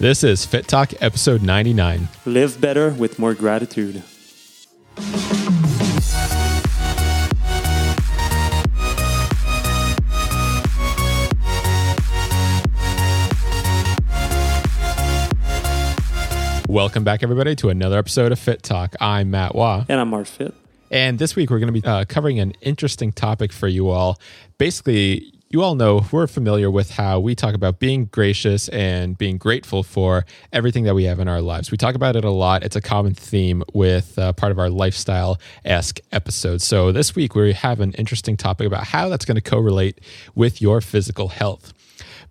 This is Fitt Talk episode 99. Live better with more gratitude. Welcome back, everybody, to another episode of Fitt Talk. I'm Matt Waugh. And I'm Marc Fitt. And this week, we're going to be uh, covering an interesting topic for you all. Basically, you all know we're familiar with how we talk about being gracious and being grateful for everything that we have in our lives. We talk about it a lot. It's a common theme with uh, part of our lifestyle esque episode. So this week we have an interesting topic about how that's going to correlate with your physical health.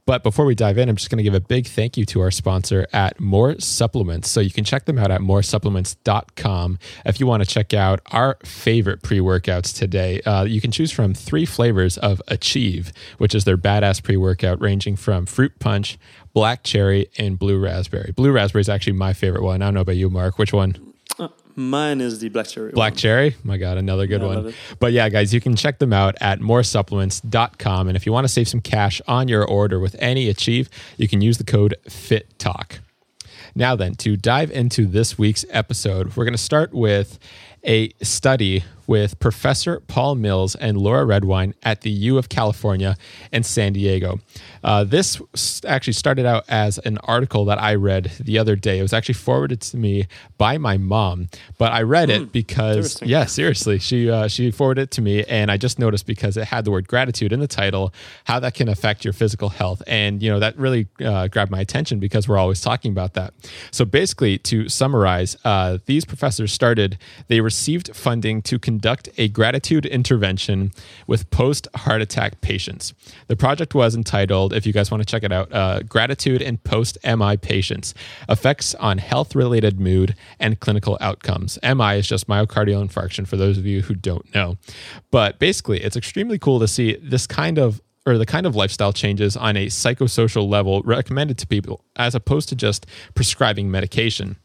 But before we dive in, I'm just going to give a big thank you to our sponsor at More Supplements. So you can check them out at moresupplements.com if you want to check out our favorite pre workouts today. Uh, you can choose from three flavors of Achieve, which is their badass pre workout, ranging from fruit punch, black cherry, and blue raspberry. Blue raspberry is actually my favorite one. I don't know about you, Marc. Which one? Mine is the black cherry. Black one. cherry? My God, another good yeah, one. But yeah, guys, you can check them out at moresupplements.com. And if you want to save some cash on your order with any Achieve, you can use the code FITTALK. Now, then, to dive into this week's episode, we're going to start with a study with Professor Paul Mills and Laura Redwine at the U of California in San Diego. Uh, this actually started out as an article that I read the other day. It was actually forwarded to me by my mom, but I read it hmm, because, yeah, seriously, she uh, she forwarded it to me, and I just noticed because it had the word gratitude in the title, how that can affect your physical health, and you know that really uh, grabbed my attention because we're always talking about that. So basically, to summarize, uh, these professors started. They received funding to conduct a gratitude intervention with post heart attack patients. The project was entitled, if you guys want to check it out, uh, Gratitude in Post MI Patients Effects on Health Related Mood and Clinical Outcomes. MI is just myocardial infarction for those of you who don't know. But basically, it's extremely cool to see this kind of or the kind of lifestyle changes on a psychosocial level recommended to people as opposed to just prescribing medication.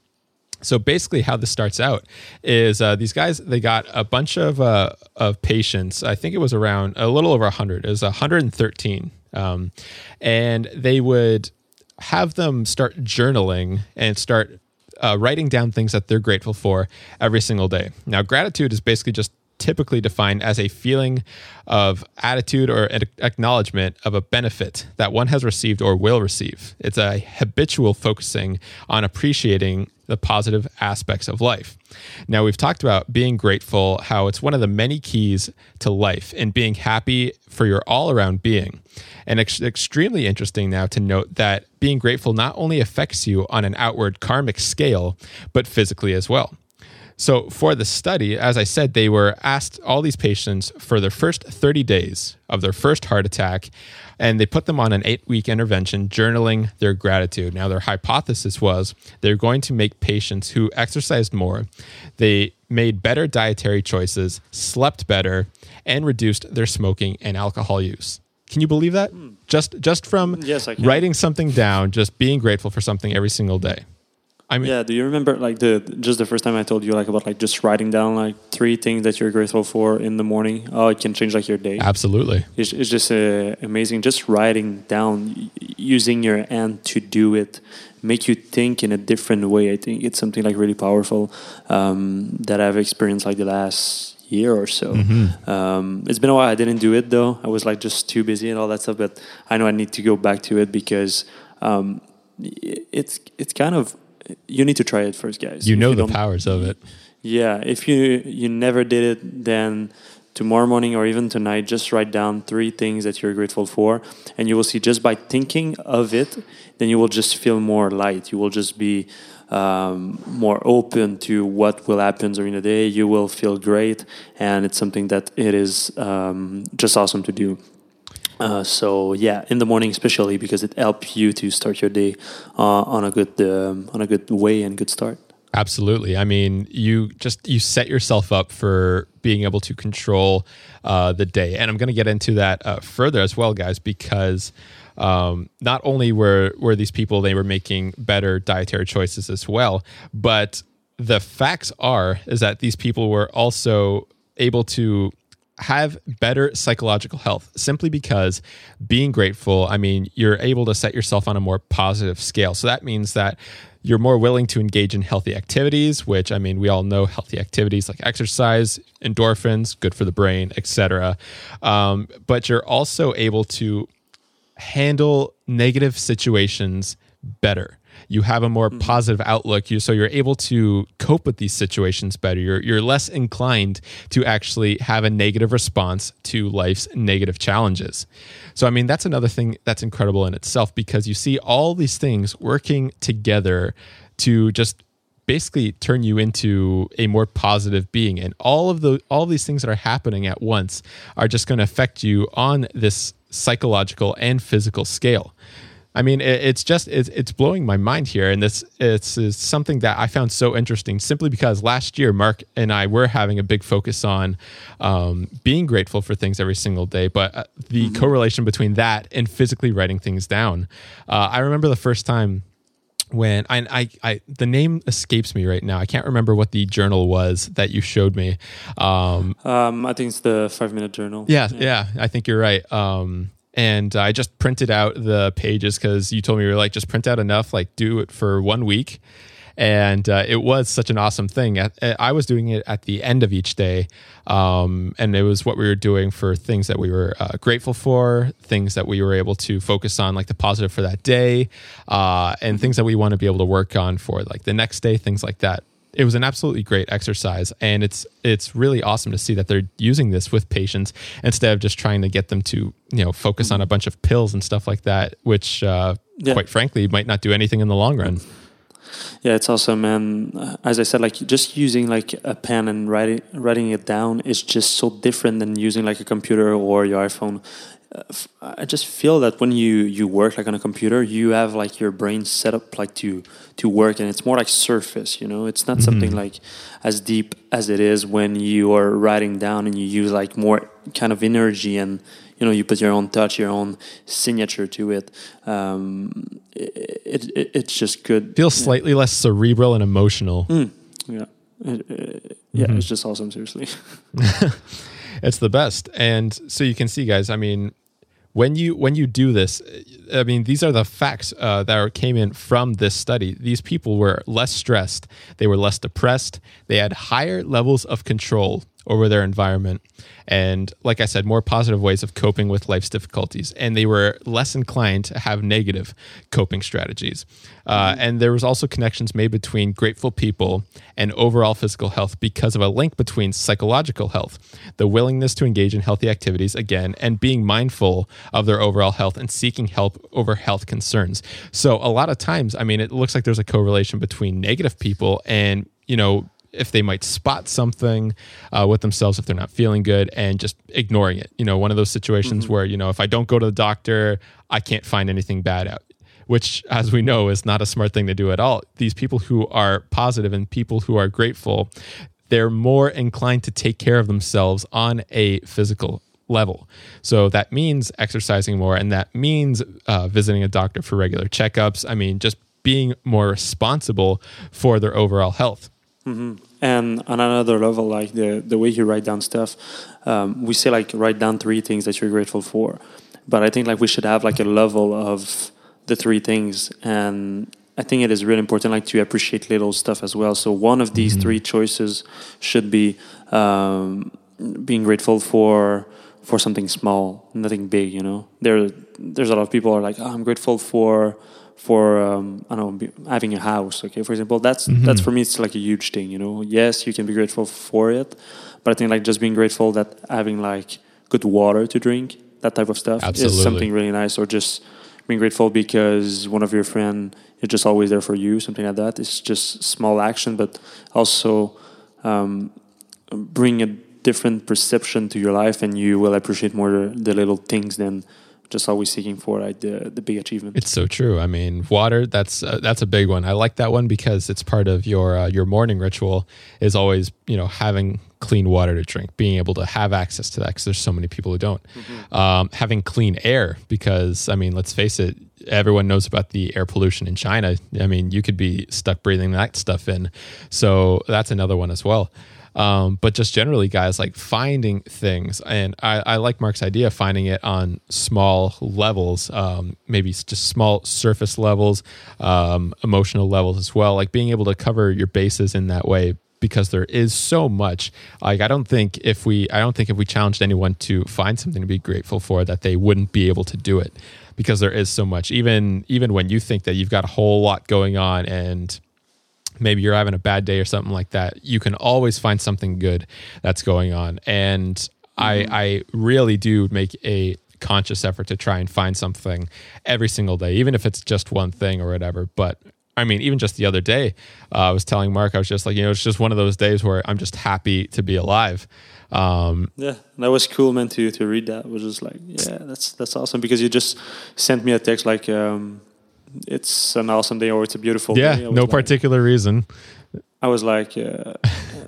So basically, how this starts out is uh, these guys they got a bunch of uh, of patients. I think it was around a little over hundred. It was hundred and thirteen, um, and they would have them start journaling and start uh, writing down things that they're grateful for every single day. Now, gratitude is basically just typically defined as a feeling of attitude or acknowledgement of a benefit that one has received or will receive. It's a habitual focusing on appreciating the positive aspects of life. Now, we've talked about being grateful, how it's one of the many keys to life and being happy for your all around being. And it's extremely interesting now to note that being grateful not only affects you on an outward karmic scale, but physically as well. So, for the study, as I said, they were asked all these patients for their first 30 days of their first heart attack, and they put them on an eight week intervention journaling their gratitude. Now, their hypothesis was they're going to make patients who exercised more, they made better dietary choices, slept better, and reduced their smoking and alcohol use. Can you believe that? Mm. Just just from yes, writing something down, just being grateful for something every single day. I mean, yeah. Do you remember like the just the first time I told you like about like just writing down like three things that you're grateful for in the morning? Oh, it can change like your day. Absolutely. It's, it's just uh, amazing. Just writing down, using your hand to do it, make you think in a different way. I think it's something like really powerful um, that I've experienced like the last year or so. Mm-hmm. Um, it's been a while. I didn't do it though. I was like just too busy and all that stuff. But I know I need to go back to it because um, it's it's kind of you need to try it first, guys. You if know you the powers of it. Yeah, if you you never did it, then tomorrow morning or even tonight, just write down three things that you're grateful for, and you will see just by thinking of it, then you will just feel more light. You will just be um, more open to what will happen during the day. You will feel great, and it's something that it is um, just awesome to do. Uh, so yeah, in the morning especially because it helps you to start your day uh, on a good um, on a good way and good start. Absolutely. I mean, you just you set yourself up for being able to control uh, the day, and I'm going to get into that uh, further as well, guys, because um, not only were were these people they were making better dietary choices as well, but the facts are is that these people were also able to have better psychological health simply because being grateful, I mean, you're able to set yourself on a more positive scale. So that means that you're more willing to engage in healthy activities, which I mean, we all know healthy activities like exercise, endorphins, good for the brain, etc. Um, but you're also able to handle negative situations better you have a more mm-hmm. positive outlook you so you're able to cope with these situations better. You're you're less inclined to actually have a negative response to life's negative challenges. So i mean that's another thing that's incredible in itself because you see all these things working together to just basically turn you into a more positive being. And all of the all of these things that are happening at once are just going to affect you on this psychological and physical scale I mean, it, it's just it's, it's blowing my mind here, and this it's is something that I found so interesting. Simply because last year, Marc and I were having a big focus on um, being grateful for things every single day, but uh, the mm-hmm. correlation between that and physically writing things down. Uh, I remember the first time when I, I, I, the name escapes me right now. I can't remember what the journal was that you showed me. Um, um, I think it's the five minute journal. Yeah, yeah, yeah I think you're right. Um, and I just printed out the pages because you told me you were like just print out enough, like do it for one week, and uh, it was such an awesome thing. I was doing it at the end of each day, um, and it was what we were doing for things that we were uh, grateful for, things that we were able to focus on, like the positive for that day, uh, and things that we want to be able to work on for like the next day, things like that it was an absolutely great exercise and it's it's really awesome to see that they're using this with patients instead of just trying to get them to you know focus on a bunch of pills and stuff like that which uh, yeah. quite frankly might not do anything in the long run. Yeah it's awesome and as i said like just using like a pen and writing writing it down is just so different than using like a computer or your iphone I just feel that when you you work like on a computer, you have like your brain set up like to to work, and it's more like surface. You know, it's not mm-hmm. something like as deep as it is when you are writing down and you use like more kind of energy and you know you put your own touch, your own signature to it. Um, it, it it's just good. Feels yeah. slightly less cerebral and emotional. Mm, yeah, it, yeah, mm-hmm. it's just awesome. Seriously. it's the best and so you can see guys i mean when you when you do this i mean these are the facts uh, that came in from this study. These people were less stressed they were less depressed they had higher levels of control over their environment. And like i said more positive ways of coping with life's difficulties. And they were less inclined to have negative coping strategies. Uh, and there was also connections made between grateful people and overall physical health because of a link between psychological health the willingness to engage in healthy activities again and being mindful of their overall health and seeking help over health concerns. So a lot of times i mean it looks like there's a correlation between negative people and you know if they might spot something uh, with themselves if they're not feeling good and just ignoring it. You know, one of those situations mm-hmm. where, you know, if I don't go to the doctor, I can't find anything bad out, which, as we know, is not a smart thing to do at all. These people who are positive and people who are grateful, they're more inclined to take care of themselves on a physical level. So that means exercising more, and that means uh, visiting a doctor for regular checkups. I mean, just being more responsible for their overall health. Mm-hmm. And on another level, like the the way you write down stuff, um, we say like write down three things that you're grateful for, but I think like we should have like a level of the three things, and I think it is really important like to appreciate little stuff as well. So one of these mm-hmm. three choices should be um, being grateful for for something small, nothing big. You know, there there's a lot of people are like, oh, I'm grateful for for um, I don't know having a house. Okay, for example, that's mm-hmm. that's for me it's like a huge thing. You know, yes, you can be grateful for it, but I think like just being grateful that having like good water to drink, that type of stuff, Absolutely. is something really nice. Or just being grateful because one of your friend is just always there for you, something like that. It's just small action, but also um, bring a different perception to your life, and you will appreciate more the little things than just always seeking for like the the big achievement. It's so true. I mean, water that's uh, that's a big one. I like that one because it's part of your uh, your morning ritual is always you know having clean water to drink, being able to have access to that because there's so many people who don't. Mm-hmm. Um, having clean air because I mean, let's face it, everyone knows about the air pollution in China. I mean, you could be stuck breathing that stuff in. So that's another one as well. Um, but just generally, guys, like finding things, and I, I like Marc's idea of finding it on small levels, um, maybe just small surface levels, um, emotional levels as well. Like being able to cover your bases in that way, because there is so much. Like I don't think if we, I don't think if we challenged anyone to find something to be grateful for, that they wouldn't be able to do it, because there is so much. Even even when you think that you've got a whole lot going on and maybe you're having a bad day or something like that, you can always find something good that's going on. And mm-hmm. I, I really do make a conscious effort to try and find something every single day, even if it's just one thing or whatever. But I mean, even just the other day, uh, I was telling Marc, I was just like, you know, it's just one of those days where I'm just happy to be alive. Um, yeah, that was cool, man. To to read that was just like, yeah, that's that's awesome because you just sent me a text like, um, it's an awesome day or it's a beautiful yeah, day. Yeah, no like, particular reason. I was like, uh,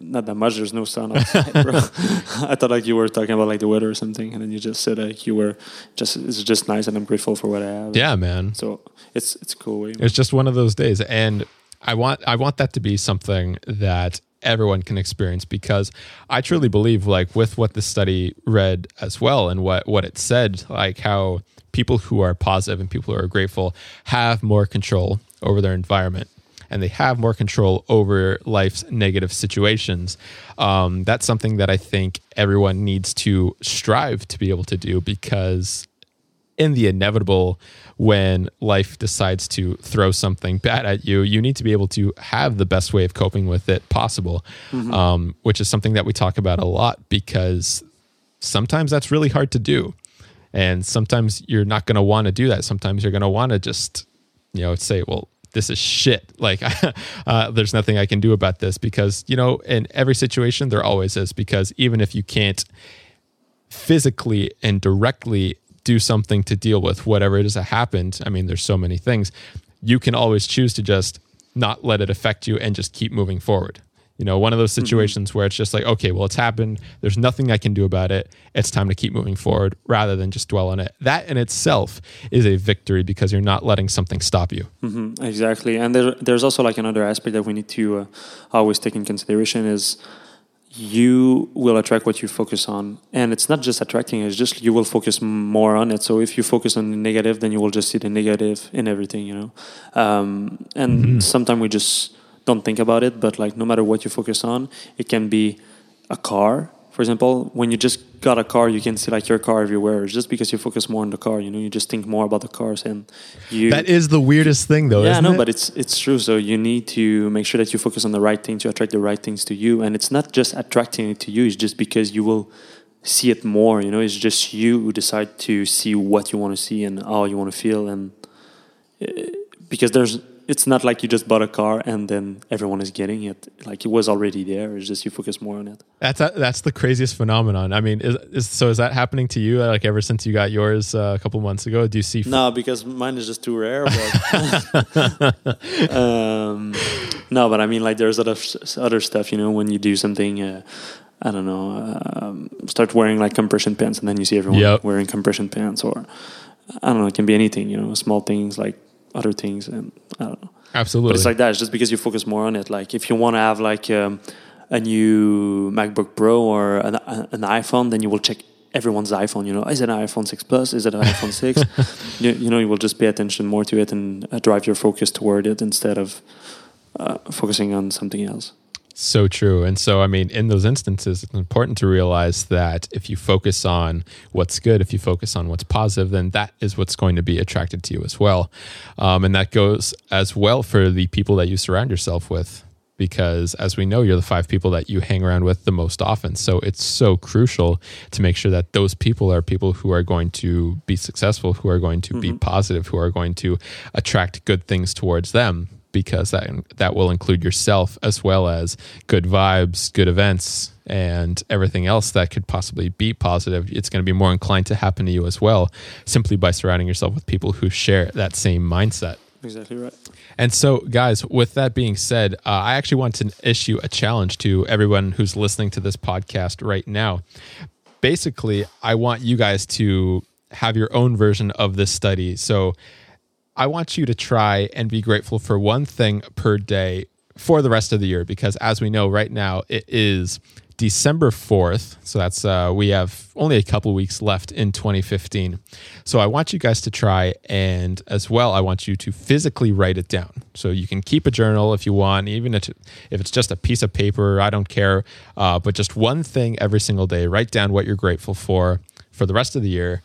not that much. There's no sun outside, bro. I thought like you were talking about like the weather or something, and then you just said like you were just it's just nice, and I'm grateful for what I have. Yeah, man. So it's it's cool. It's just one of those days, and I want I want that to be something that everyone can experience because I truly believe like with what the study read as well and what what it said like how people who are positive and people who are grateful have more control over their environment and they have more control over life's negative situations. Um, that's something that I think everyone needs to strive to be able to do because in the inevitable when life decides to throw something bad at you, you need to be able to have the best way of coping with it possible, mm-hmm. um, which is something that we talk about a lot because sometimes that's really hard to do. And sometimes you're not going to want to do that. Sometimes you're going to want to just, you know, say, well, this is shit. Like, uh, there's nothing I can do about this because, you know, in every situation, there always is. Because even if you can't physically and directly do something to deal with whatever it is that happened. I mean, there's so many things. You can always choose to just not let it affect you and just keep moving forward. You know, one of those mm-hmm. situations mm-hmm. where it's just like, okay, well, it's happened. There's nothing I can do about it. It's time to keep moving forward rather than just dwell on it. That in itself is a victory because you're not letting something stop you. Mm-hmm. Exactly. And there, there's also like another aspect that we need to uh, always take in consideration is you will attract what you focus on and it's not just attracting it's just you will focus more on it so if you focus on the negative then you will just see the negative in everything you know um, and mm-hmm. sometimes we just don't think about it but like no matter what you focus on it can be a car for example, when you just got a car, you can see like your car everywhere. It's just because you focus more on the car, you know, you just think more about the cars and you. That is the weirdest thing, though. Yeah, no, it? but it's it's true. So you need to make sure that you focus on the right thing to attract the right things to you, and it's not just attracting it to you. It's just because you will see it more. You know, it's just you who decide to see what you want to see and how you want to feel, and eh, because there's it's not like you just bought a car and then everyone is getting it. Like it was already there. It's just you focus more on it. That's a, that's the craziest phenomenon. I mean, is, is, so is that happening to you? Like ever since you got yours uh, a couple months ago? Do you see? F- no, because mine is just too rare. But um, no, but I mean, like there's other other stuff. You know, when you do something. Uh, I don't know, um, start wearing like compression pants, and then you see everyone yep. wearing compression pants, or I don't know, it can be anything, you know, small things like other things, and I don't know. Absolutely, but it's like that. It's just because you focus more on it. Like if you want to have like um, a new MacBook Pro or an, an iPhone, then you will check everyone's iPhone. You know, is it an iPhone six plus? Is it an iPhone six? You, you, know, you will just pay attention more to it and uh, drive your focus toward it instead of uh, focusing on something else. So true. And so, I mean, in those instances, it's important to realize that if you focus on what's good, if you focus on what's positive, then that is what's going to be attracted to you as well. Um, and that goes as well for the people that you surround yourself with, because as we know, you're the five people that you hang around with the most often. So it's so crucial to make sure that those people are people who are going to be successful, who are going to mm-hmm. be positive, who are going to attract good things towards them because that that will include yourself as well as good vibes, good events, and everything else that could possibly be positive. It's going to be more inclined to happen to you as well, simply by surrounding yourself with people who share that same mindset. Exactly right. And so, guys, with that being said, uh, I actually want to issue a challenge to everyone who's listening to this podcast right now. Basically, I want you guys to have your own version of this study. So, I want you to try and be grateful for one thing per day for the rest of the year because as we know right now it is December 4th. So that's, uh, we have only a couple weeks left in 2015. So I want you guys to try and as well, I want you to physically write it down. So you can keep a journal if you want, even if it's just a piece of paper, I don't care. Uh, but just one thing every single day, write down what you're grateful for for the rest of the year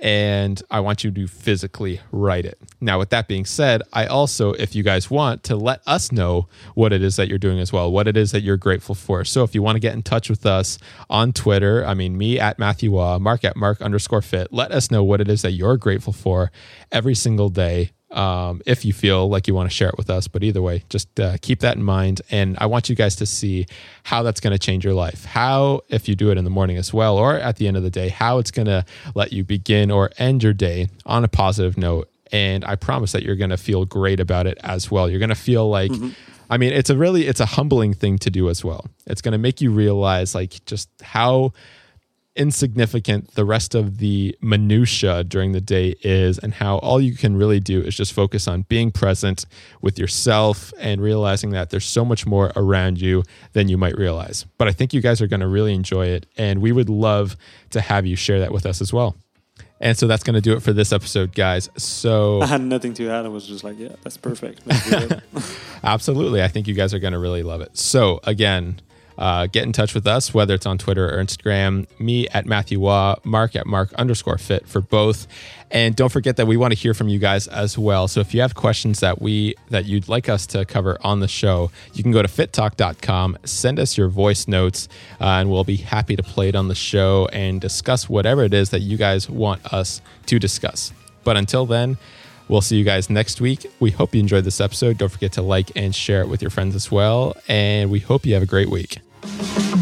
and I want you to physically write it. Now, with that being said, I also, if you guys want, to let us know what it is that you're doing as well, what it is that you're grateful for. So, if you want to get in touch with us on Twitter, I mean, me at Matthew Waugh, Marc at Marc underscore fitt, let us know what it is that you're grateful for every single day um, if you feel like you want to share it with us. But either way, just uh, keep that in mind. And I want you guys to see how that's going to change your life. How, if you do it in the morning as well, or at the end of the day, how it's going to let you begin or end your day on a positive note. And I promise that you're going to feel great about it as well. You're going to feel like, mm-hmm. I mean, it's a really, it's a humbling thing to do as well. It's going to make you realize like just how insignificant the rest of the minutia during the day is and how all you can really do is just focus on being present with yourself and realizing that there's so much more around you than you might realize but i think you guys are going to really enjoy it and we would love to have you share that with us as well and so that's going to do it for this episode, guys. So I had nothing to add. I was just like, yeah, that's perfect. Absolutely. I think you guys are going to really love it. So, again, uh, get in touch with us, whether it's on Twitter or Instagram. Me at Matthew Waugh, Marc at Marc underscore fitt for both. And don't forget that we want to hear from you guys as well. So if you have questions that we that you'd like us to cover on the show, you can go to fitttalk.com, send us your voice notes, uh, and we'll be happy to play it on the show and discuss whatever it is that you guys want us to discuss. But until then, We'll see you guys next week. We hope you enjoyed this episode. Don't forget to like and share it with your friends as well. And we hope you have a great week. Thank you.